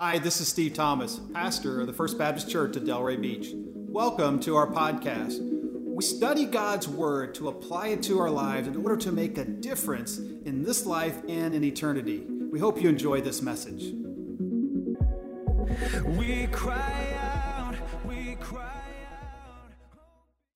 Hi, this is Steve Thomas, pastor of the First Baptist Church at Delray Beach. Welcome to our podcast. We study God's Word to apply it to our lives in order to make a difference in this life and in eternity. We hope you enjoy this message. We cry out, we cry out.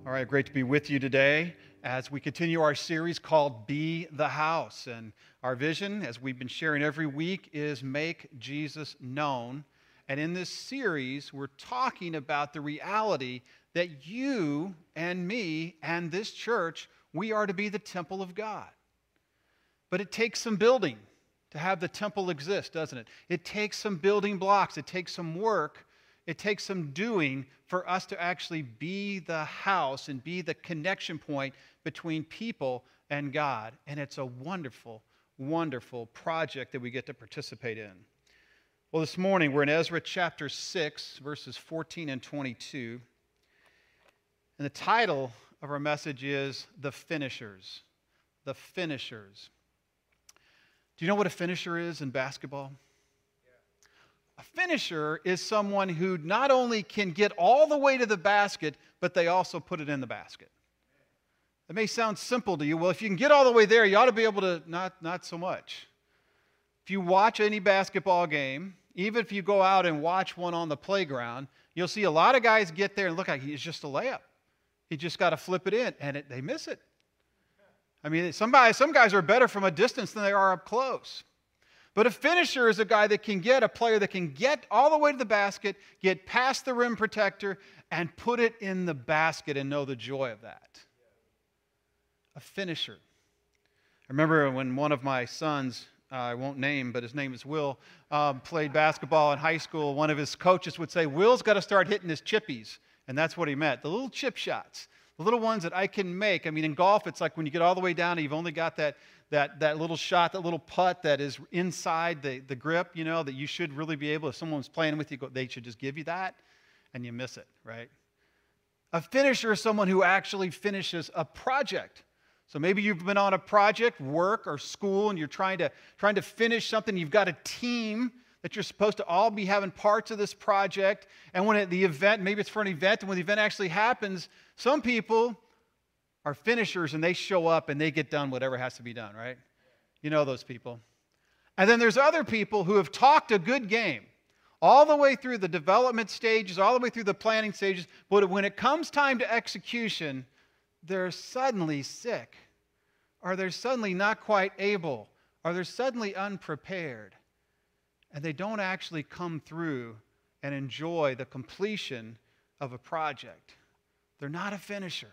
All right, great to be with you today as we continue our series called Be the House. And our vision, as we've been sharing every week, is make Jesus known. And in this series, we're talking about the reality that you and me and this church, we are to be the temple of God. But it takes some building to have the temple exist, doesn't it? It takes some building blocks, it takes some work, it takes some doing for us to actually be the house and be the connection point between people and God. And it's a wonderful, wonderful project that we get to participate in. Well, this morning we're in Ezra chapter 6, verses 14 and 22. And the title of our message is The Finishers. The Finishers. Do you know what a finisher is in basketball? A finisher is someone who not only can get all the way to the basket, but they also put it in the basket. It may sound simple to you. Well, if you can get all the way there, you ought to be able to, not, not so much. If you watch any basketball game, even if you go out and watch one on the playground, you'll see a lot of guys get there and look like it's just a layup. He just got to flip it in, and it, they miss it. I mean, somebody, some guys are better from a distance than they are up close. But a finisher is a guy that can get, a player that can get all the way to the basket, get past the rim protector, and put it in the basket and know the joy of that a finisher. I remember when one of my sons, uh, I won't name, but his name is Will, um, played basketball in high school. One of his coaches would say, Will's got to start hitting his chippies. And that's what he meant the little chip shots, the little ones that I can make. I mean, in golf, it's like when you get all the way down and you've only got that, that, that little shot, that little putt that is inside the, the grip, you know, that you should really be able, if someone's playing with you, they should just give you that, and you miss it, right? A finisher is someone who actually finishes a project. So maybe you've been on a project, work or school, and you're trying to, trying to finish something. You've got a team that you're supposed to all be having parts of this project. And when it, the event, maybe it's for an event, and when the event actually happens, some people are finishers and they show up and they get done whatever has to be done, right? You know those people. And then there's other people who have talked a good game all the way through the development stages, all the way through the planning stages, but when it comes time to execution, they're suddenly sick, or they're suddenly not quite able, or they're suddenly unprepared, and they don't actually come through and enjoy the completion of a project. They're not a finisher.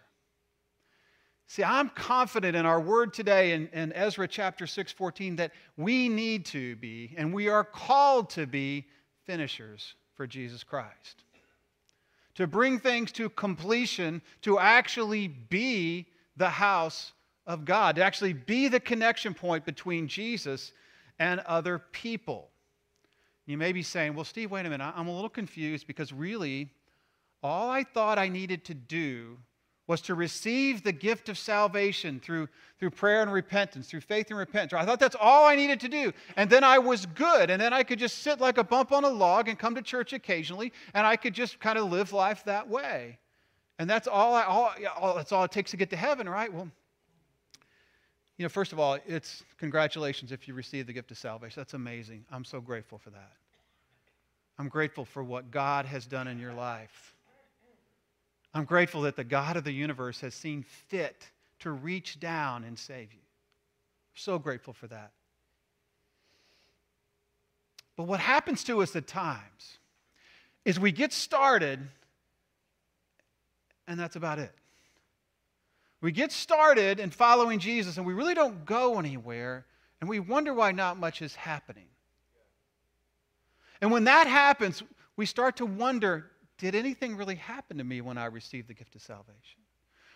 See, I'm confident in our word today in, in Ezra chapter 6 14 that we need to be, and we are called to be, finishers for Jesus Christ to bring things to completion, to actually be the house of God, to actually be the connection point between Jesus and other people. You may be saying, well, Steve, wait a minute, I'm a little confused because really, all I thought I needed to do was to receive the gift of salvation through, through prayer and repentance, through faith and repentance. I thought that's all I needed to do. And then I was good. And then I could just sit like a bump on a log and come to church occasionally, and I could just kind of live life that way. And that's all, I, all, all, that's all it takes to get to heaven, right? Well, you know, first of all, it's congratulations if you receive the gift of salvation. That's amazing. I'm so grateful for that. I'm grateful for what God has done in your life. I'm grateful that the God of the universe has seen fit to reach down and save you. So grateful for that. But what happens to us at times is we get started, and that's about it. We get started in following Jesus, and we really don't go anywhere, and we wonder why not much is happening. And when that happens, we start to wonder did anything really happen to me when I received the gift of salvation?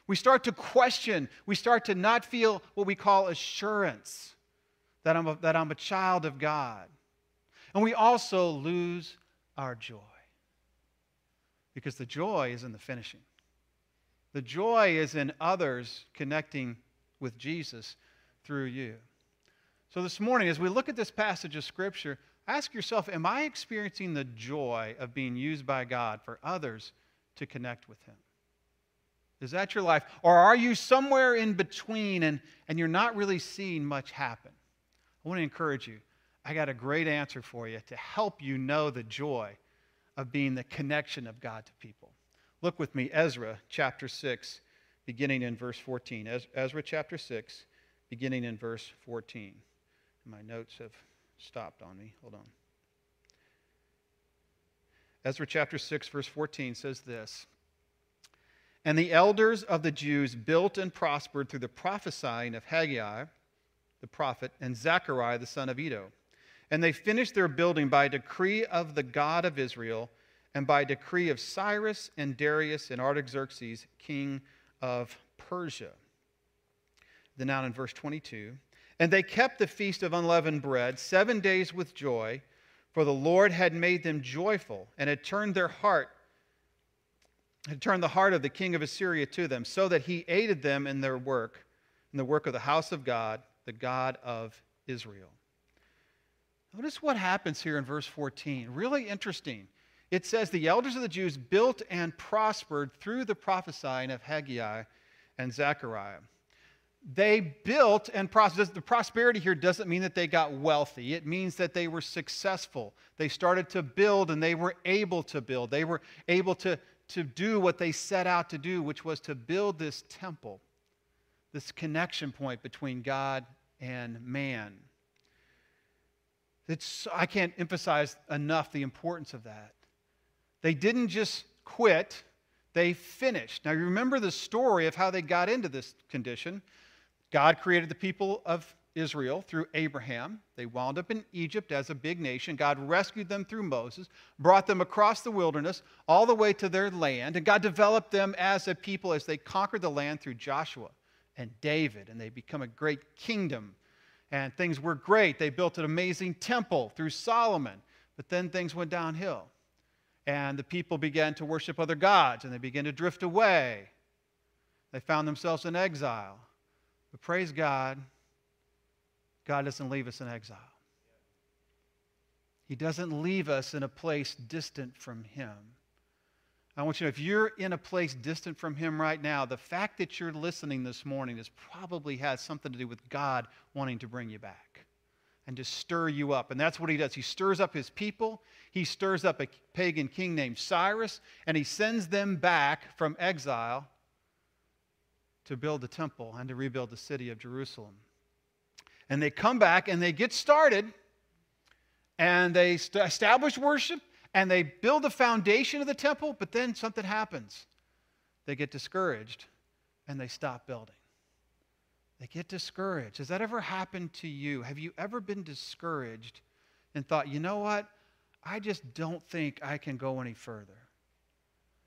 We start to question, we start to not feel what we call assurance that I'm a, that I'm a child of God. And we also lose our joy because the joy is in the finishing. The joy is in others connecting with Jesus through you. So, this morning, as we look at this passage of Scripture, ask yourself Am I experiencing the joy of being used by God for others to connect with Him? Is that your life? Or are you somewhere in between and, and you're not really seeing much happen? I want to encourage you. I got a great answer for you to help you know the joy of being the connection of God to people. Look with me, Ezra chapter 6, beginning in verse 14. Ezra chapter 6, beginning in verse 14. My notes have stopped on me. Hold on. Ezra chapter 6, verse 14 says this And the elders of the Jews built and prospered through the prophesying of Haggai, the prophet, and Zechariah, the son of Iddo. And they finished their building by decree of the God of Israel and by decree of Cyrus and Darius and Artaxerxes, king of Persia. Then down in verse 22 And they kept the feast of unleavened bread seven days with joy, for the Lord had made them joyful and had turned their heart had turned the heart of the king of Assyria to them, so that he aided them in their work, in the work of the house of God, the God of Israel. Notice what happens here in verse 14. Really interesting. It says, The elders of the Jews built and prospered through the prophesying of Haggai and Zechariah. They built and prospered. The prosperity here doesn't mean that they got wealthy. It means that they were successful. They started to build and they were able to build. They were able to, to do what they set out to do, which was to build this temple, this connection point between God and man. It's, I can't emphasize enough the importance of that. They didn't just quit, they finished. Now, you remember the story of how they got into this condition. God created the people of Israel through Abraham. They wound up in Egypt as a big nation. God rescued them through Moses, brought them across the wilderness all the way to their land, and God developed them as a people as they conquered the land through Joshua and David, and they become a great kingdom and things were great. They built an amazing temple through Solomon, but then things went downhill. And the people began to worship other gods and they began to drift away. They found themselves in exile. But praise God, God doesn't leave us in exile. He doesn't leave us in a place distant from Him. I want you to know if you're in a place distant from Him right now, the fact that you're listening this morning is probably has something to do with God wanting to bring you back and to stir you up. And that's what He does. He stirs up His people, He stirs up a pagan king named Cyrus, and He sends them back from exile to build the temple and to rebuild the city of Jerusalem. And they come back and they get started and they establish worship and they build the foundation of the temple, but then something happens. They get discouraged and they stop building. They get discouraged. Has that ever happened to you? Have you ever been discouraged and thought, you know what? I just don't think I can go any further.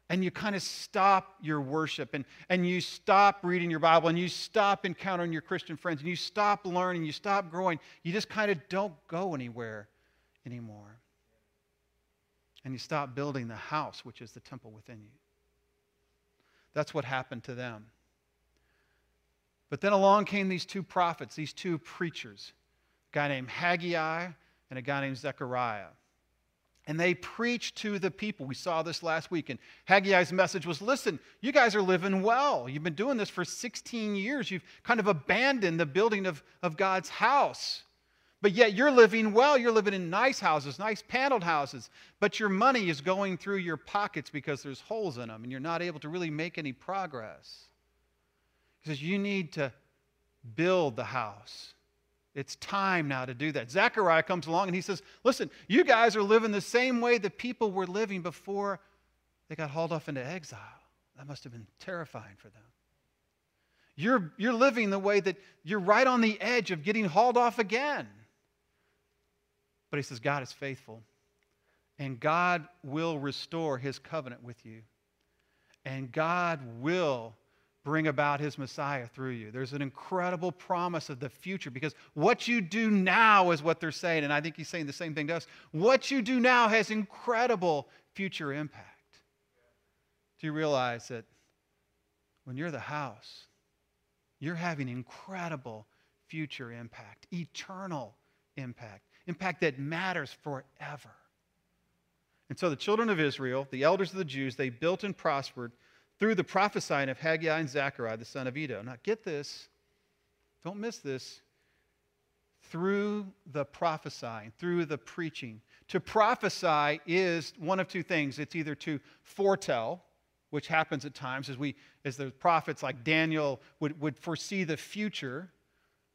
And you kind of stop your worship and, and you stop reading your Bible and you stop encountering your Christian friends and you stop learning, you stop growing. You just kind of don't go anywhere anymore and you stop building the house, which is the temple within you. That's what happened to them. But then along came these two prophets, these two preachers, a guy named Haggai and a guy named Zechariah. And they preached to the people. We saw this last week. And Haggai's message was listen, you guys are living well. You've been doing this for 16 years. You've kind of abandoned the building of, of God's house. But yet you're living well. You're living in nice houses, nice paneled houses. But your money is going through your pockets because there's holes in them and you're not able to really make any progress. He says, You need to build the house. It's time now to do that. Zechariah comes along and he says, Listen, you guys are living the same way the people were living before they got hauled off into exile. That must have been terrifying for them. You're, you're living the way that you're right on the edge of getting hauled off again. But he says, God is faithful. And God will restore his covenant with you. And God will bring about his Messiah through you. There's an incredible promise of the future because what you do now is what they're saying. And I think he's saying the same thing to us. What you do now has incredible future impact. Do you realize that when you're the house, you're having incredible future impact, eternal impact? impact that matters forever. And so the children of Israel, the elders of the Jews, they built and prospered through the prophesying of Haggai and Zechariah, the son of Iddo. Now, get this, don't miss this. Through the prophesying, through the preaching. To prophesy is one of two things it's either to foretell, which happens at times as, we, as the prophets like Daniel would, would foresee the future,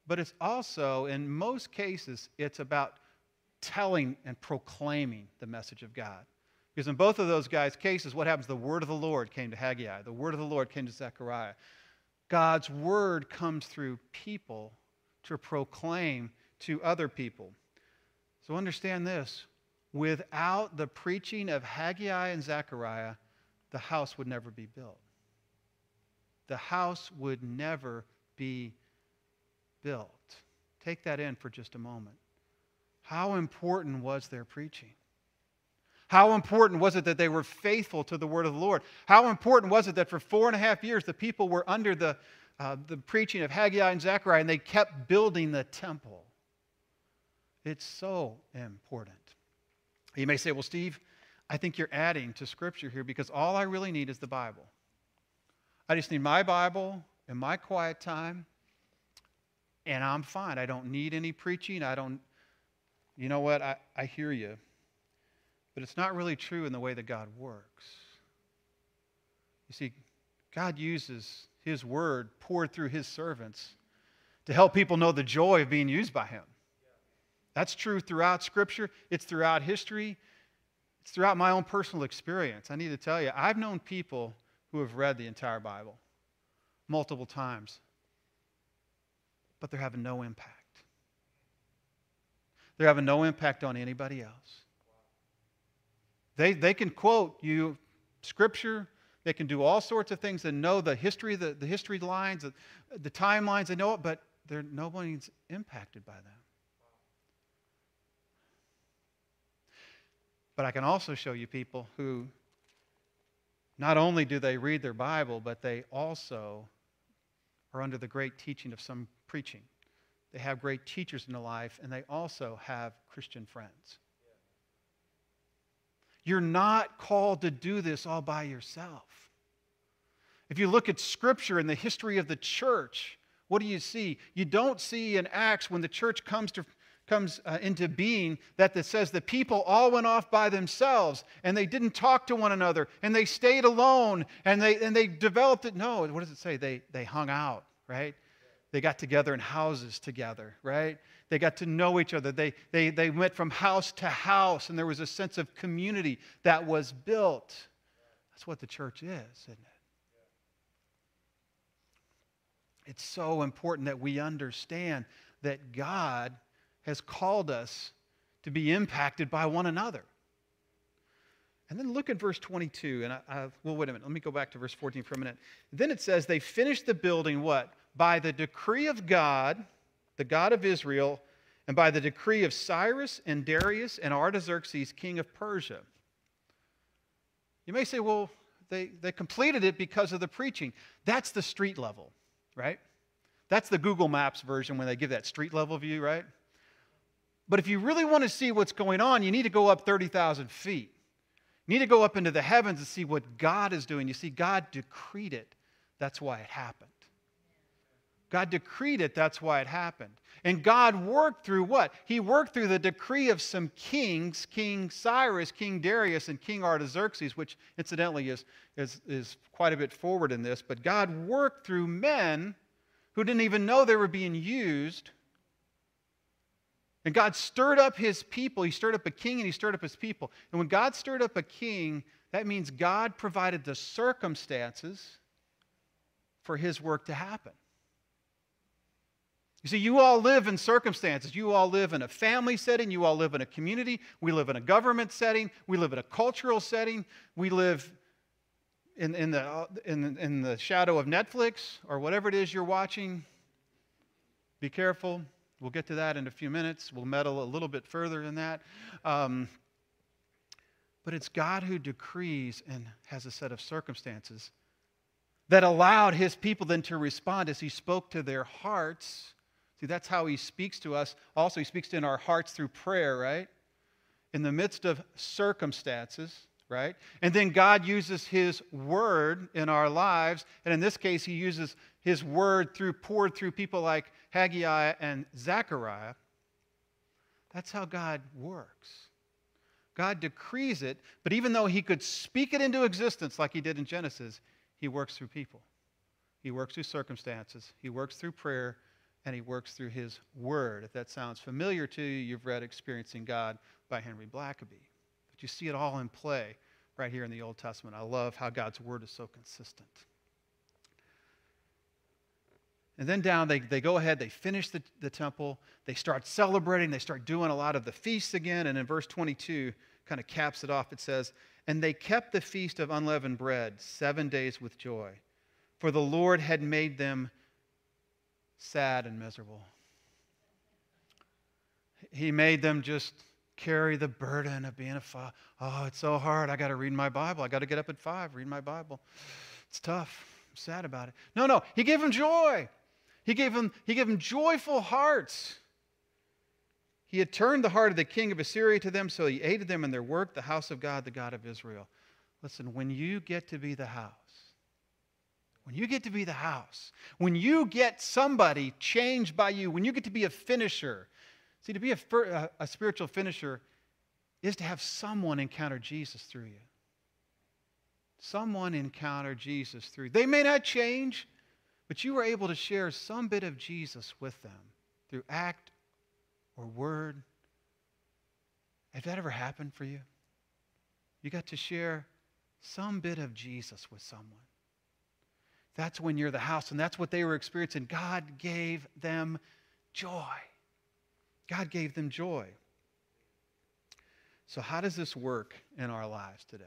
but it's also, in most cases, it's about telling and proclaiming the message of God. Because in both of those guys' cases, what happens? The word of the Lord came to Haggai, the word of the Lord came to Zechariah. God's word comes through people to proclaim to other people. So understand this without the preaching of Haggai and Zechariah, the house would never be built. The house would never be built. Take that in for just a moment. How important was their preaching? How important was it that they were faithful to the word of the Lord? How important was it that for four and a half years the people were under the, uh, the preaching of Haggai and Zechariah and they kept building the temple? It's so important. You may say, well, Steve, I think you're adding to Scripture here because all I really need is the Bible. I just need my Bible and my quiet time, and I'm fine. I don't need any preaching. I don't, you know what? I, I hear you. But it's not really true in the way that God works. You see, God uses His word poured through His servants to help people know the joy of being used by Him. That's true throughout Scripture, it's throughout history, it's throughout my own personal experience. I need to tell you, I've known people who have read the entire Bible multiple times, but they're having no impact. They're having no impact on anybody else. They, they can quote you scripture, they can do all sorts of things and know the history, the, the history lines, the, the timelines, they know it, but nobody's impacted by them. But I can also show you people who not only do they read their Bible, but they also are under the great teaching of some preaching. They have great teachers in their life, and they also have Christian friends. You're not called to do this all by yourself. If you look at Scripture and the history of the church, what do you see? You don't see in Acts when the church comes to comes uh, into being that it says the people all went off by themselves and they didn't talk to one another and they stayed alone and they and they developed it no what does it say they they hung out right they got together in houses together right they got to know each other. They, they, they went from house to house, and there was a sense of community that was built. That's what the church is, isn't it? It's so important that we understand that God has called us to be impacted by one another. And then look at verse 22. And I, I, well, wait a minute. Let me go back to verse 14 for a minute. Then it says, They finished the building what? By the decree of God the God of Israel, and by the decree of Cyrus and Darius and Artaxerxes, king of Persia. You may say, well, they, they completed it because of the preaching. That's the street level, right? That's the Google Maps version when they give that street level view, right? But if you really want to see what's going on, you need to go up 30,000 feet. You need to go up into the heavens and see what God is doing. You see, God decreed it. That's why it happened. God decreed it, that's why it happened. And God worked through what? He worked through the decree of some kings, King Cyrus, King Darius, and King Artaxerxes, which incidentally is, is, is quite a bit forward in this. But God worked through men who didn't even know they were being used. And God stirred up his people. He stirred up a king and he stirred up his people. And when God stirred up a king, that means God provided the circumstances for his work to happen. You see, you all live in circumstances. You all live in a family setting. You all live in a community. We live in a government setting. We live in a cultural setting. We live in, in, the, in, in the shadow of Netflix or whatever it is you're watching. Be careful. We'll get to that in a few minutes. We'll meddle a little bit further in that. Um, but it's God who decrees and has a set of circumstances that allowed his people then to respond as he spoke to their hearts See, that's how he speaks to us. Also, he speaks in our hearts through prayer, right? In the midst of circumstances, right? And then God uses his word in our lives. And in this case, he uses his word through poured through people like Haggai and Zechariah. That's how God works. God decrees it, but even though he could speak it into existence like he did in Genesis, he works through people. He works through circumstances, he works through prayer, and he works through his word. If that sounds familiar to you, you've read Experiencing God by Henry Blackaby. But you see it all in play right here in the Old Testament. I love how God's word is so consistent. And then down, they, they go ahead, they finish the, the temple, they start celebrating, they start doing a lot of the feasts again. And in verse 22, kind of caps it off. It says, And they kept the feast of unleavened bread seven days with joy, for the Lord had made them sad and miserable. He made them just carry the burden of being a father. Oh, it's so hard. I got to read my Bible. I got to get up at five, read my Bible. It's tough. I'm sad about it. No, no. He gave them joy. He gave them, he gave them joyful hearts. He had turned the heart of the king of Assyria to them, so he aided them in their work, the house of God, the God of Israel. Listen, when you get to be the house, when you get to be the house, when you get somebody changed by you, when you get to be a finisher, see, to be a, a spiritual finisher is to have someone encounter Jesus through you. Someone encounter Jesus through. They may not change, but you were able to share some bit of Jesus with them through act or word. Has that ever happened for you? You got to share some bit of Jesus with someone. That's when you're the house, and that's what they were experiencing. God gave them joy. God gave them joy. So, how does this work in our lives today?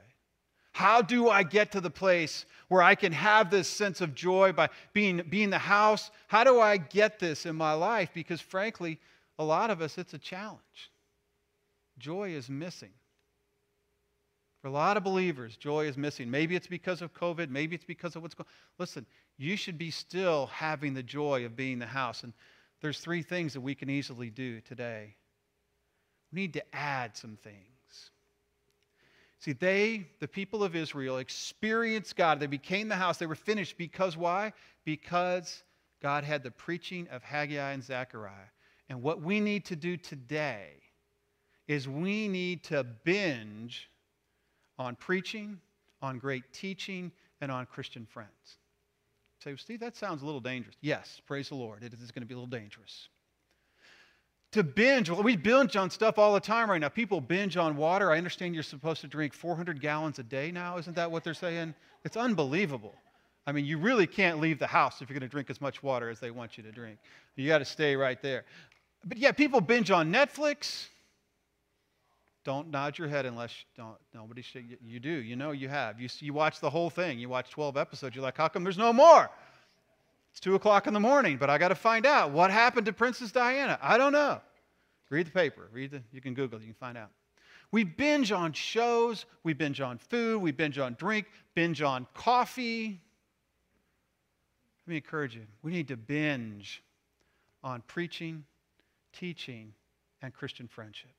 How do I get to the place where I can have this sense of joy by being, being the house? How do I get this in my life? Because frankly, a lot of us, it's a challenge. Joy is missing. For a lot of believers, joy is missing. Maybe it's because of COVID. Maybe it's because of what's going Listen, you should be still having the joy of being the house. And there's three things that we can easily do today. We need to add some things. See, they, the people of Israel, experienced God. They became the house. They were finished because why? Because God had the preaching of Haggai and Zechariah. And what we need to do today is we need to binge on preaching, on great teaching, and on Christian friends. Say, well, Steve, that sounds a little dangerous. Yes, praise the Lord. It is going to be a little dangerous to binge. Well, we binge on stuff all the time right now. People binge on water. I understand you're supposed to drink 400 gallons a day now. Isn't that what they're saying? It's unbelievable. I mean, you really can't leave the house if you're going to drink as much water as they want you to drink. You got to stay right there. But yeah, people binge on Netflix. Don't nod your head unless don't, nobody should. You do. You know you have. You, you watch the whole thing. You watch 12 episodes. You're like, how come there's no more? It's 2 o'clock in the morning, but I got to find out what happened to Princess Diana. I don't know. Read the paper. Read the, you can Google, you can find out. We binge on shows, we binge on food, we binge on drink, binge on coffee. Let me encourage you. We need to binge on preaching, teaching, and Christian friendship.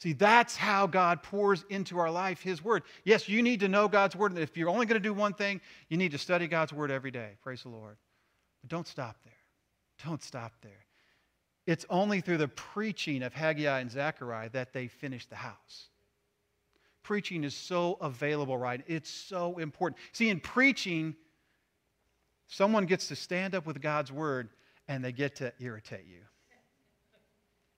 See, that's how God pours into our life His Word. Yes, you need to know God's Word. And if you're only going to do one thing, you need to study God's Word every day. Praise the Lord. But don't stop there. Don't stop there. It's only through the preaching of Haggai and Zechariah that they finished the house. Preaching is so available, right? It's so important. See, in preaching, someone gets to stand up with God's Word and they get to irritate you.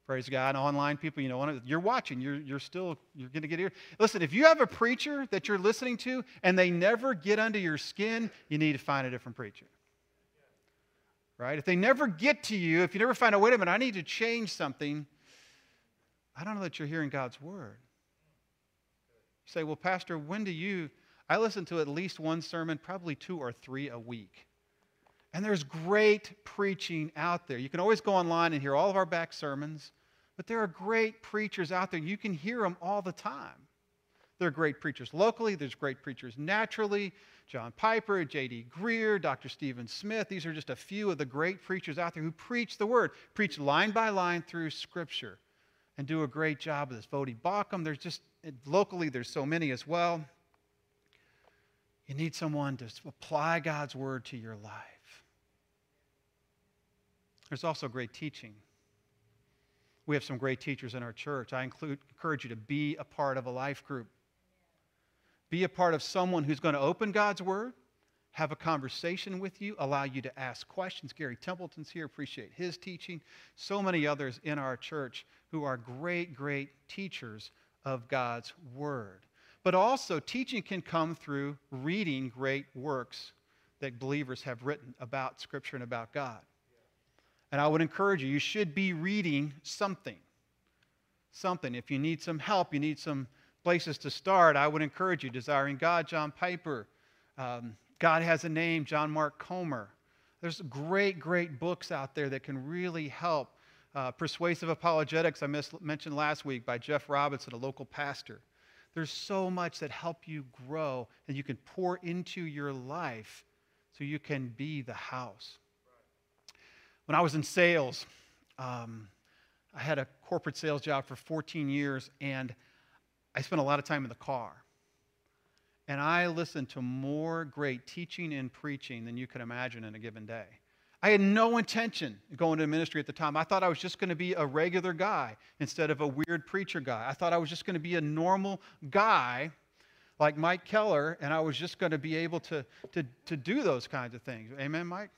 Praise God. Online people, you know, you're watching, you're, you're still, you're going to get here. Listen, if you have a preacher that you're listening to and they never get under your skin, you need to find a different preacher. Right? If they never get to you, if you never find out, wait a minute, I need to change something, I don't know that you're hearing God's word. You say, well, Pastor, when do you? I listen to at least one sermon, probably two or three a week. And there's great preaching out there. You can always go online and hear all of our back sermons, but there are great preachers out there. You can hear them all the time. There are great preachers locally, there's great preachers naturally. John Piper, J.D. Greear, Dr. Stephen Smith. These are just a few of the great preachers out there who preach the word, preach line by line through Scripture, and do a great job of this. Voddie Baucham, there's just, locally, there's so many as well. You need someone to apply God's word to your life. There's also great teaching. We have some great teachers in our church. I include, encourage you to be a part of a life group. Be a part of someone who's going to open God's Word, have a conversation with you, allow you to ask questions. Gary Templeton's here, appreciate his teaching. So many others in our church who are great, great teachers of God's Word. But also, teaching can come through reading great works that believers have written about Scripture and about God. And I would encourage you, you should be reading something. Something. If you need some help, you need some places to start, I would encourage you Desiring God, John Piper. Um, God Has a Name, John Mark Comer. There's great, great books out there that can really help. Uh, Persuasive Apologetics, I mis- mentioned last week by Jeff Robinson, a local pastor. There's so much that help you grow and you can pour into your life so you can be the house. When I was in sales, um, I had a corporate sales job for 14 years, and I spent a lot of time in the car. And I listened to more great teaching and preaching than you could imagine in a given day. I had no intention of going to ministry at the time. I thought I was just going to be a regular guy instead of a weird preacher guy. I thought I was just going to be a normal guy like Mike Keller, and I was just going to be able to, to, to do those kinds of things. Amen, Mike?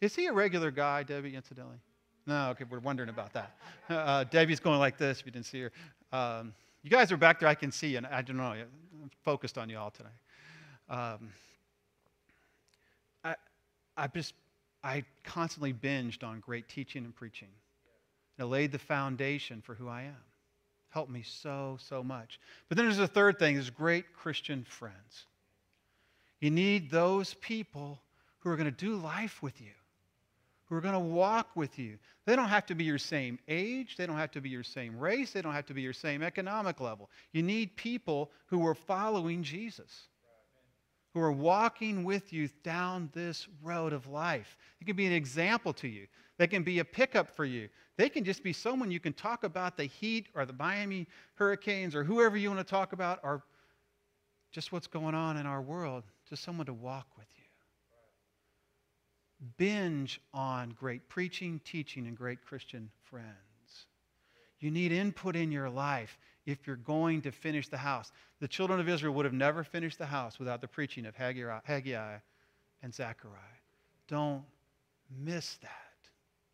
Is he a regular guy, Debbie, incidentally? No, okay, we're wondering about that. Uh, Debbie's going like this if you didn't see her. Um, you guys are back there, I can see, and I don't know, I'm focused on you all tonight. Um, I, I just, I constantly binged on great teaching and preaching. It laid the foundation for who I am. Helped me so, so much. But then there's a third thing, there's great Christian friends. You need those people who are going to do life with you who are going to walk with you. They don't have to be your same age, they don't have to be your same race, they don't have to be your same economic level. You need people who are following Jesus, who are walking with you down this road of life. It can be an example to you, they can be a pickup for you. They can just be someone you can talk about the heat or the Miami hurricanes or whoever you want to talk about or just what's going on in our world. Just someone to walk with you binge on great preaching, teaching, and great Christian friends. You need input in your life if you're going to finish the house. The children of Israel would have never finished the house without the preaching of Haggai and Zechariah. Don't miss that.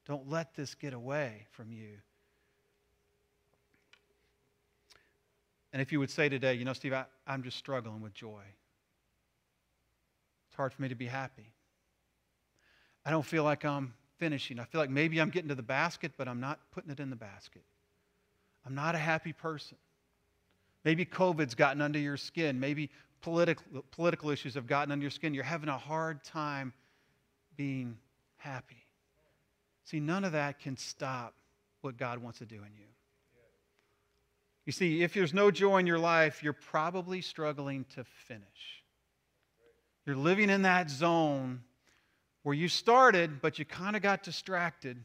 Don't let this get away from you. And if you would say today, you know, Steve, I, am just struggling with joy. It's hard for me to be happy. I don't feel like I'm finishing. I feel like maybe I'm getting to the basket, but I'm not putting it in the basket. I'm not a happy person. Maybe COVID's gotten under your skin. Maybe political, political issues have gotten under your skin. You're having a hard time being happy. See, none of that can stop what God wants to do in you. You see, if there's no joy in your life, you're probably struggling to finish. You're living in that zone where you started, but you kind of got distracted.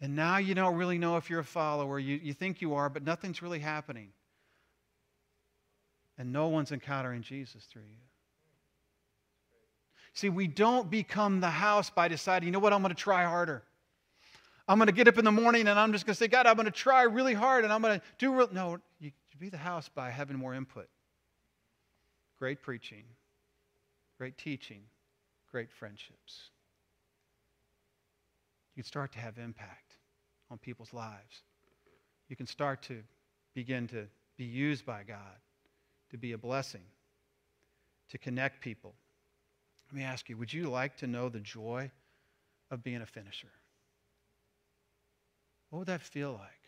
And now you don't really know if you're a follower. You, you think you are, but nothing's really happening. And no one's encountering Jesus through you. See, we don't become the house by deciding, you know what, I'm going to try harder. I'm going to get up in the morning and I'm just going to say, God, I'm going to try really hard and I'm going to do real. No, you be the house by having more input. Great preaching, great teaching, great friendships. You can start to have impact on people's lives. You can start to begin to be used by God to be a blessing, to connect people. Let me ask you would you like to know the joy of being a finisher? What would that feel like?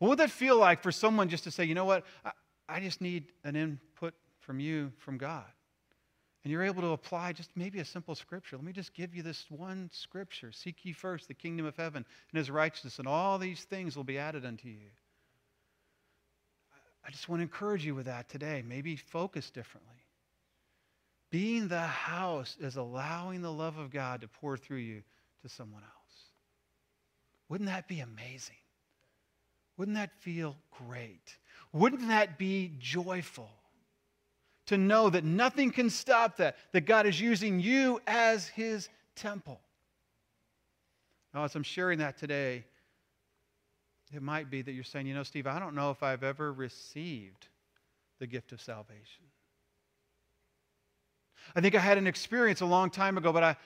What would that feel like for someone just to say, you know what, I, I just need an input from you, from God? And you're able to apply just maybe a simple scripture. Let me just give you this one scripture Seek ye first the kingdom of heaven and his righteousness, and all these things will be added unto you. I just want to encourage you with that today. Maybe focus differently. Being the house is allowing the love of God to pour through you to someone else. Wouldn't that be amazing? Wouldn't that feel great? Wouldn't that be joyful to know that nothing can stop that, that God is using you as his temple? Now, as I'm sharing that today, it might be that you're saying, you know, Steve, I don't know if I've ever received the gift of salvation. I think I had an experience a long time ago, but I,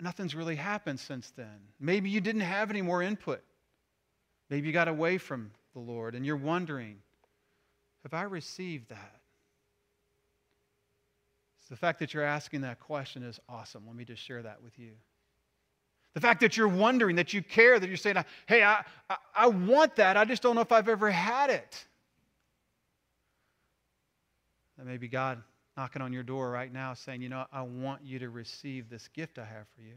nothing's really happened since then. Maybe you didn't have any more input. Maybe you got away from the Lord and you're wondering, have I received that? So the fact that you're asking that question is awesome. Let me just share that with you. The fact that you're wondering, that you care, that you're saying, hey, I, I, I want that. I just don't know if I've ever had it. That may be God knocking on your door right now saying, You know, I want you to receive this gift I have for you,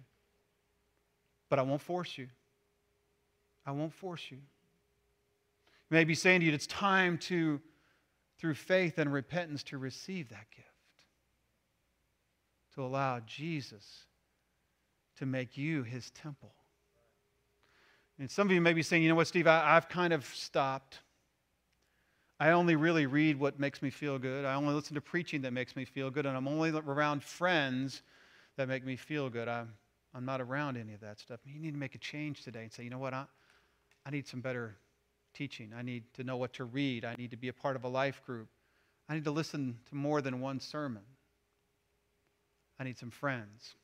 but I won't force you. I won't force you. You may be saying to you, It's time to, through faith and repentance, to receive that gift, to allow Jesus to make you his temple. And some of you may be saying, You know what, Steve, I, I've kind of stopped. I only really read what makes me feel good. I only listen to preaching that makes me feel good. And I'm only around friends that make me feel good. I'm, I'm not around any of that stuff. You need to make a change today and say, you know what? I, I need some better teaching. I need to know what to read. I need to be a part of a life group. I need to listen to more than one sermon. I need some friends.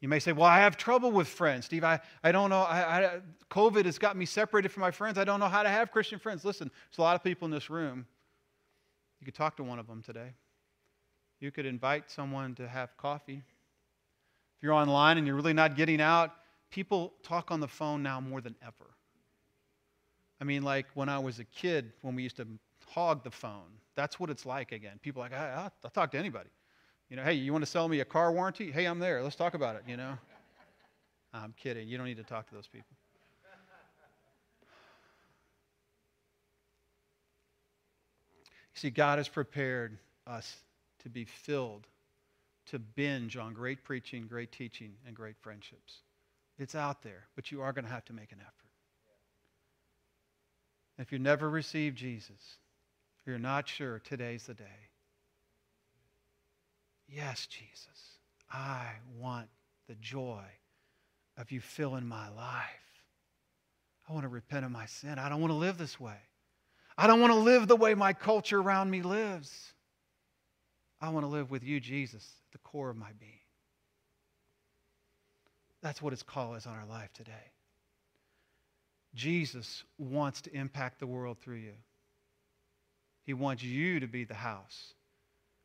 You may say, Well, I have trouble with friends. Steve, I, I don't know. I, I, COVID has got me separated from my friends. I don't know how to have Christian friends. Listen, there's a lot of people in this room. You could talk to one of them today. You could invite someone to have coffee. If you're online and you're really not getting out, people talk on the phone now more than ever. I mean, like when I was a kid, when we used to hog the phone, that's what it's like again. People are like, I, I'll, I'll talk to anybody. You know, hey, you want to sell me a car warranty? Hey, I'm there. Let's talk about it, you know. I'm kidding. You don't need to talk to those people. You see, God has prepared us to be filled, to binge on great preaching, great teaching, and great friendships. It's out there, but you are going to have to make an effort. If you never received Jesus, you're not sure, today's the day. Yes, Jesus, I want the joy of you filling my life. I want to repent of my sin. I don't want to live this way. I don't want to live the way my culture around me lives. I want to live with you, Jesus, at the core of my being. That's what his call is on our life today. Jesus wants to impact the world through you. He wants you to be the house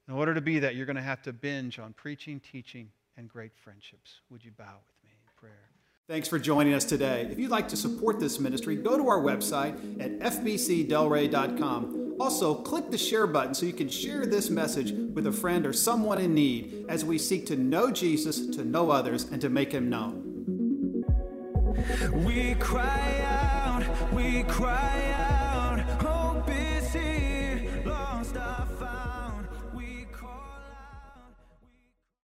in order to be that, you're going to have to binge on preaching, teaching, and great friendships. Would you bow with me in prayer? Thanks for joining us today. If you'd like to support this ministry, go to our website at fbcdelray.com. Also, click the share button so you can share this message with a friend or someone in need as we seek to know Jesus, to know others, and to make him known. We cry out, we cry out.